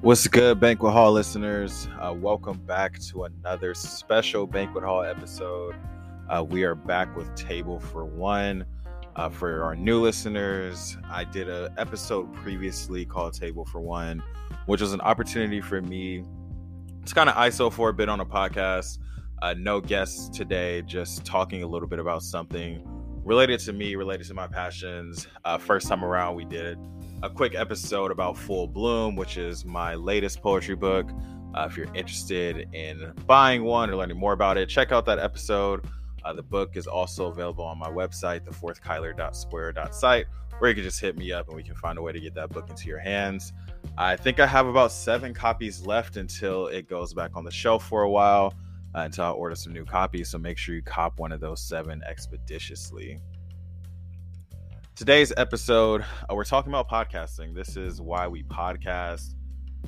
What's good, Banquet Hall listeners? Uh, welcome back to another special Banquet Hall episode. Uh, we are back with Table for One. Uh, for our new listeners, I did an episode previously called Table for One, which was an opportunity for me to kind of ISO for a bit on a podcast. Uh, no guests today, just talking a little bit about something related to me, related to my passions. Uh, first time around, we did a quick episode about Full Bloom, which is my latest poetry book. Uh, if you're interested in buying one or learning more about it, check out that episode. Uh, the book is also available on my website, thefourthkyler.square.site, where you can just hit me up and we can find a way to get that book into your hands. I think I have about seven copies left until it goes back on the shelf for a while, uh, until I order some new copies. So make sure you cop one of those seven expeditiously. Today's episode, uh, we're talking about podcasting. This is why we podcast,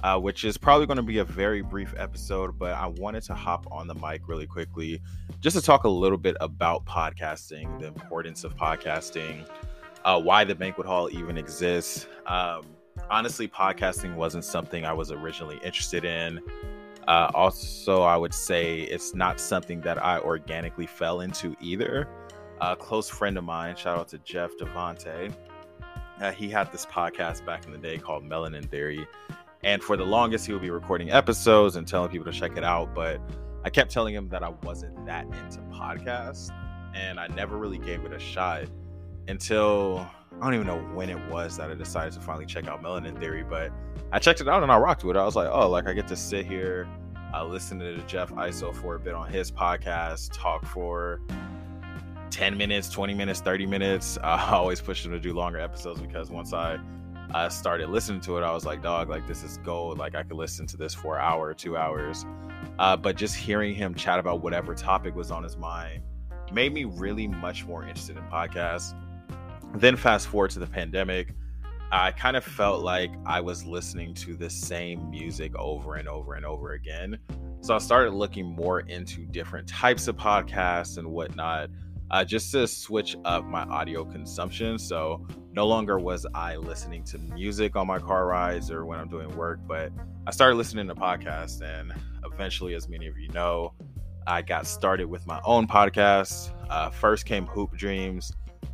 uh, which is probably going to be a very brief episode, but I wanted to hop on the mic really quickly just to talk a little bit about podcasting, the importance of podcasting, uh, why the banquet hall even exists. Um, honestly, podcasting wasn't something I was originally interested in. Uh, also, I would say it's not something that I organically fell into either a close friend of mine, shout out to Jeff Devante. Uh, he had this podcast back in the day called Melanin Theory. And for the longest, he would be recording episodes and telling people to check it out. But I kept telling him that I wasn't that into podcasts. And I never really gave it a shot until I don't even know when it was that I decided to finally check out Melanin Theory. But I checked it out and I rocked with it. I was like, oh, like I get to sit here, uh, listen to Jeff Iso for a bit on his podcast, talk for 10 minutes, 20 minutes, 30 minutes. I always push them to do longer episodes because once I uh, started listening to it, I was like, dog, like this is gold. Like I could listen to this for an hour, two hours. Uh, but just hearing him chat about whatever topic was on his mind made me really much more interested in podcasts. Then fast forward to the pandemic, I kind of felt like I was listening to the same music over and over and over again. So I started looking more into different types of podcasts and whatnot uh, just to switch up my audio consumption. So no longer was I listening to music on my car rides or when I'm doing work, but I started listening to podcasts. And eventually, as many of you know, I got started with my own podcast. Uh, first came Hoop Dreams,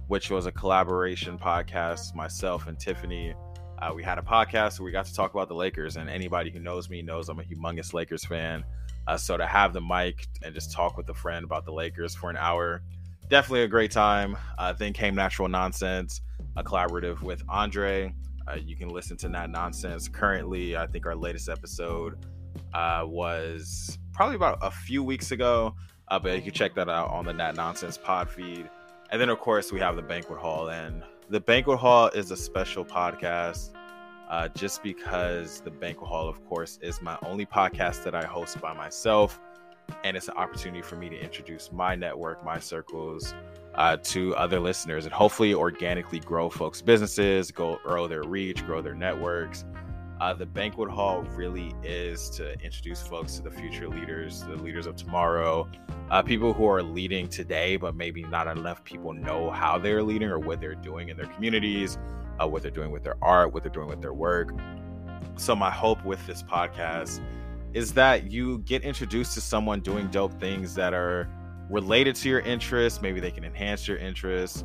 which was a collaboration podcast, myself and Tiffany. Uh, we had a podcast where we got to talk about the Lakers, and anybody who knows me knows I'm a humongous Lakers fan. Uh, so to have the mic and just talk with a friend about the Lakers for an hour definitely a great time. Uh, then came Natural Nonsense, a collaborative with Andre. Uh, you can listen to that nonsense currently. I think our latest episode uh, was probably about a few weeks ago, uh, but you can check that out on the Nat Nonsense pod feed. And then, of course, we have the Banquet Hall. And the Banquet Hall is a special podcast uh, just because the Banquet Hall, of course, is my only podcast that I host by myself and it's an opportunity for me to introduce my network, my circles uh, to other listeners, and hopefully organically grow folks' businesses, go grow their reach, grow their networks. Uh, the banquet hall really is to introduce folks to the future leaders, the leaders of tomorrow, uh, people who are leading today, but maybe not enough people know how they're leading or what they're doing in their communities, uh, what they're doing with their art, what they're doing with their work. So, my hope with this podcast is that you get introduced to someone doing dope things that are related to your interests. Maybe they can enhance your interests.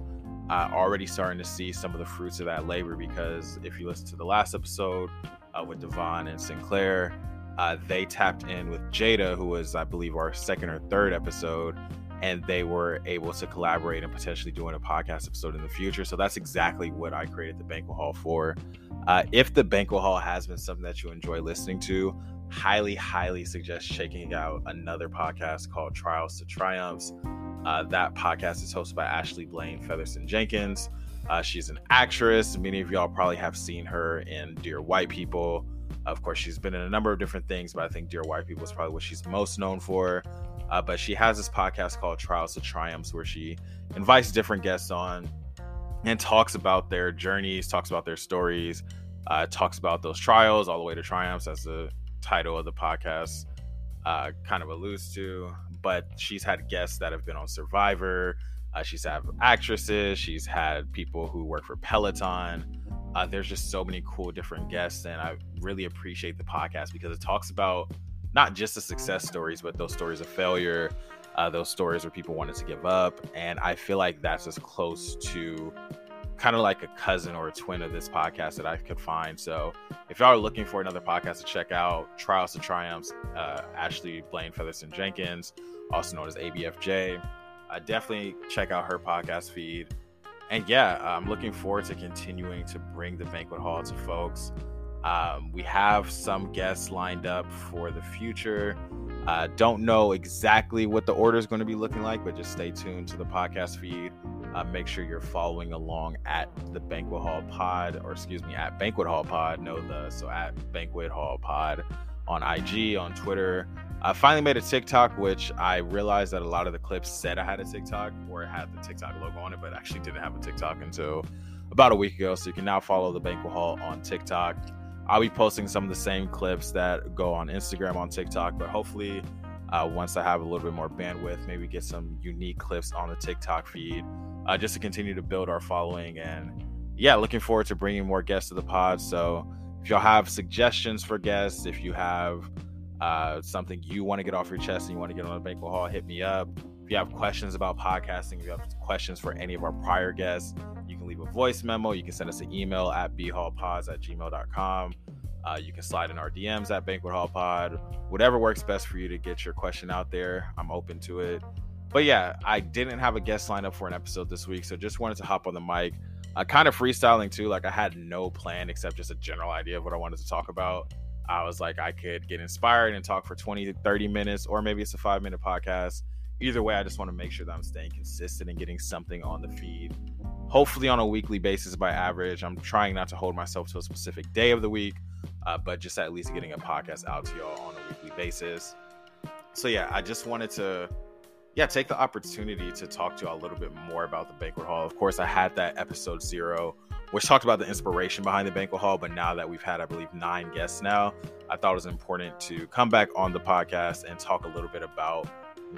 Uh, already starting to see some of the fruits of that labor because if you listen to the last episode uh, with Devon and Sinclair, uh, they tapped in with Jada, who was, I believe, our second or third episode, and they were able to collaborate and potentially doing a podcast episode in the future. So that's exactly what I created the Banquet Hall for. Uh, if the Banquet Hall has been something that you enjoy listening to, highly, highly suggest checking out another podcast called Trials to Triumphs. Uh, that podcast is hosted by Ashley Blaine Featherson Jenkins. Uh, she's an actress. Many of y'all probably have seen her in Dear White People. Of course, she's been in a number of different things, but I think Dear White People is probably what she's most known for. Uh, but she has this podcast called Trials to Triumphs where she invites different guests on and talks about their journeys, talks about their stories, uh, talks about those trials all the way to triumphs as the title of the podcast uh, kind of alludes to. But she's had guests that have been on Survivor. Uh, she's had actresses. She's had people who work for Peloton. Uh, there's just so many cool different guests, and I really appreciate the podcast because it talks about not just the success stories, but those stories of failure, uh, those stories where people wanted to give up. And I feel like that's as close to kind of like a cousin or a twin of this podcast that I could find. So if y'all are looking for another podcast to check out, Trials to Triumphs, uh, Ashley Blaine Featherson Jenkins, also known as ABFJ, uh, definitely check out her podcast feed. And yeah, I'm looking forward to continuing to bring the banquet hall to folks. Um, we have some guests lined up for the future. Uh, don't know exactly what the order is going to be looking like, but just stay tuned to the podcast feed. Uh, make sure you're following along at the Banquet Hall Pod, or excuse me, at Banquet Hall Pod. No, the so at Banquet Hall Pod on IG, on Twitter. I finally made a TikTok, which I realized that a lot of the clips said I had a TikTok or had the TikTok logo on it, but actually didn't have a TikTok until about a week ago. So you can now follow the Banquet Hall on TikTok. I'll be posting some of the same clips that go on Instagram on TikTok, but hopefully, uh, once I have a little bit more bandwidth, maybe get some unique clips on the TikTok feed uh, just to continue to build our following. And yeah, looking forward to bringing more guests to the pod. So if y'all have suggestions for guests, if you have uh, something you want to get off your chest and you want to get on the banquet hall, hit me up. If you have questions about podcasting, if you have questions for any of our prior guests, you can leave a voice memo. You can send us an email at bhallpods at gmail.com. Uh, you can slide in our DMs at Banquet Hall Pod. Whatever works best for you to get your question out there, I'm open to it. But yeah, I didn't have a guest lined up for an episode this week, so just wanted to hop on the mic. Uh, kind of freestyling too. Like I had no plan except just a general idea of what I wanted to talk about. I was like, I could get inspired and talk for 20 30 minutes, or maybe it's a five minute podcast. Either way, I just want to make sure that I'm staying consistent and getting something on the feed. Hopefully, on a weekly basis by average. I'm trying not to hold myself to a specific day of the week, uh, but just at least getting a podcast out to y'all on a weekly basis. So, yeah, I just wanted to yeah, take the opportunity to talk to you a little bit more about the banquet hall. Of course, I had that episode zero, which talked about the inspiration behind the banquet hall. But now that we've had, I believe, nine guests now, I thought it was important to come back on the podcast and talk a little bit about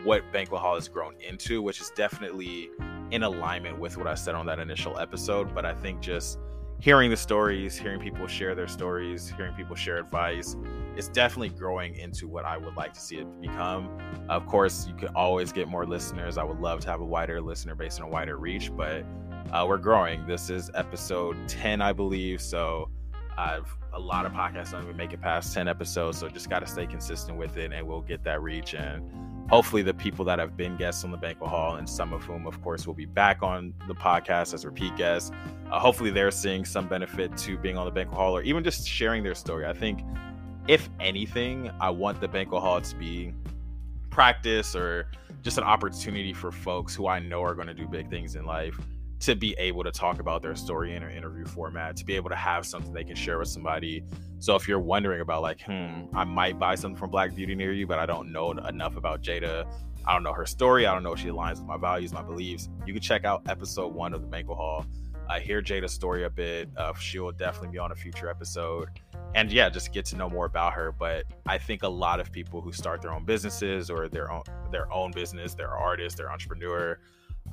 what banquet hall has grown into, which is definitely in alignment with what I said on that initial episode. But I think just hearing the stories, hearing people share their stories, hearing people share advice, it's definitely growing into what I would like to see it become. Of course, you could always get more listeners. I would love to have a wider listener base and a wider reach, but uh, we're growing. This is episode 10, I believe. So I've a lot of podcasts don't even make it past 10 episodes. So just got to stay consistent with it and we'll get that reach. And hopefully the people that have been guests on the banquet hall and some of whom of course will be back on the podcast as repeat guests uh, hopefully they're seeing some benefit to being on the banquet hall or even just sharing their story. I think if anything i want the banquet hall to be practice or just an opportunity for folks who i know are going to do big things in life to be able to talk about their story in an interview format, to be able to have something they can share with somebody. So if you're wondering about like, hmm, I might buy something from Black Beauty near you, but I don't know enough about Jada. I don't know her story. I don't know if she aligns with my values, my beliefs. You can check out episode one of the Banquet Hall. I hear Jada's story a bit. Uh, she will definitely be on a future episode. And yeah, just get to know more about her. But I think a lot of people who start their own businesses or their own their own business, their artist, their entrepreneur,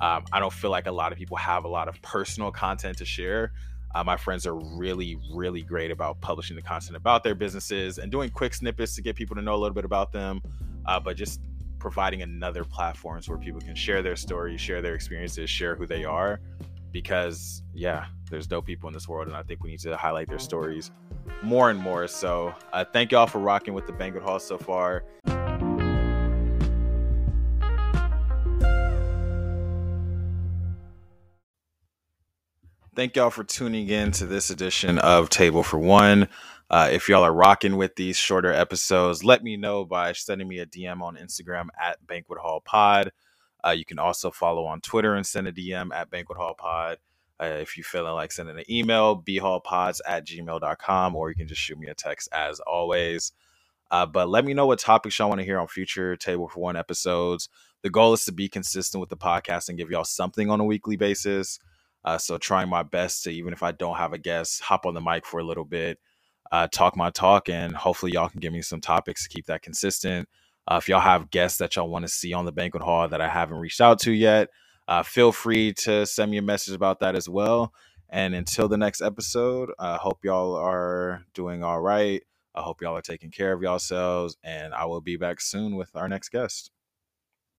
um, I don't feel like a lot of people have a lot of personal content to share. Uh, my friends are really, really great about publishing the content about their businesses and doing quick snippets to get people to know a little bit about them, uh, but just providing another platforms where people can share their stories, share their experiences, share who they are. Because, yeah, there's dope people in this world, and I think we need to highlight their stories more and more. So, uh, thank y'all for rocking with the Banquet Hall so far. Thank y'all for tuning in to this edition of Table for One. Uh, if y'all are rocking with these shorter episodes, let me know by sending me a DM on Instagram at Banquet Hall Pod. Uh, you can also follow on Twitter and send a DM at Banquet Hall Pod. Uh, if you're feeling like sending an email, bhallpods at gmail.com, or you can just shoot me a text as always. Uh, but let me know what topics y'all want to hear on future Table for One episodes. The goal is to be consistent with the podcast and give y'all something on a weekly basis. Uh, so trying my best to even if I don't have a guest, hop on the mic for a little bit, uh, talk my talk, and hopefully y'all can give me some topics to keep that consistent. Uh, if y'all have guests that y'all want to see on the banquet hall that I haven't reached out to yet, uh, feel free to send me a message about that as well. And until the next episode, I hope y'all are doing all right. I hope y'all are taking care of yourselves, and I will be back soon with our next guest.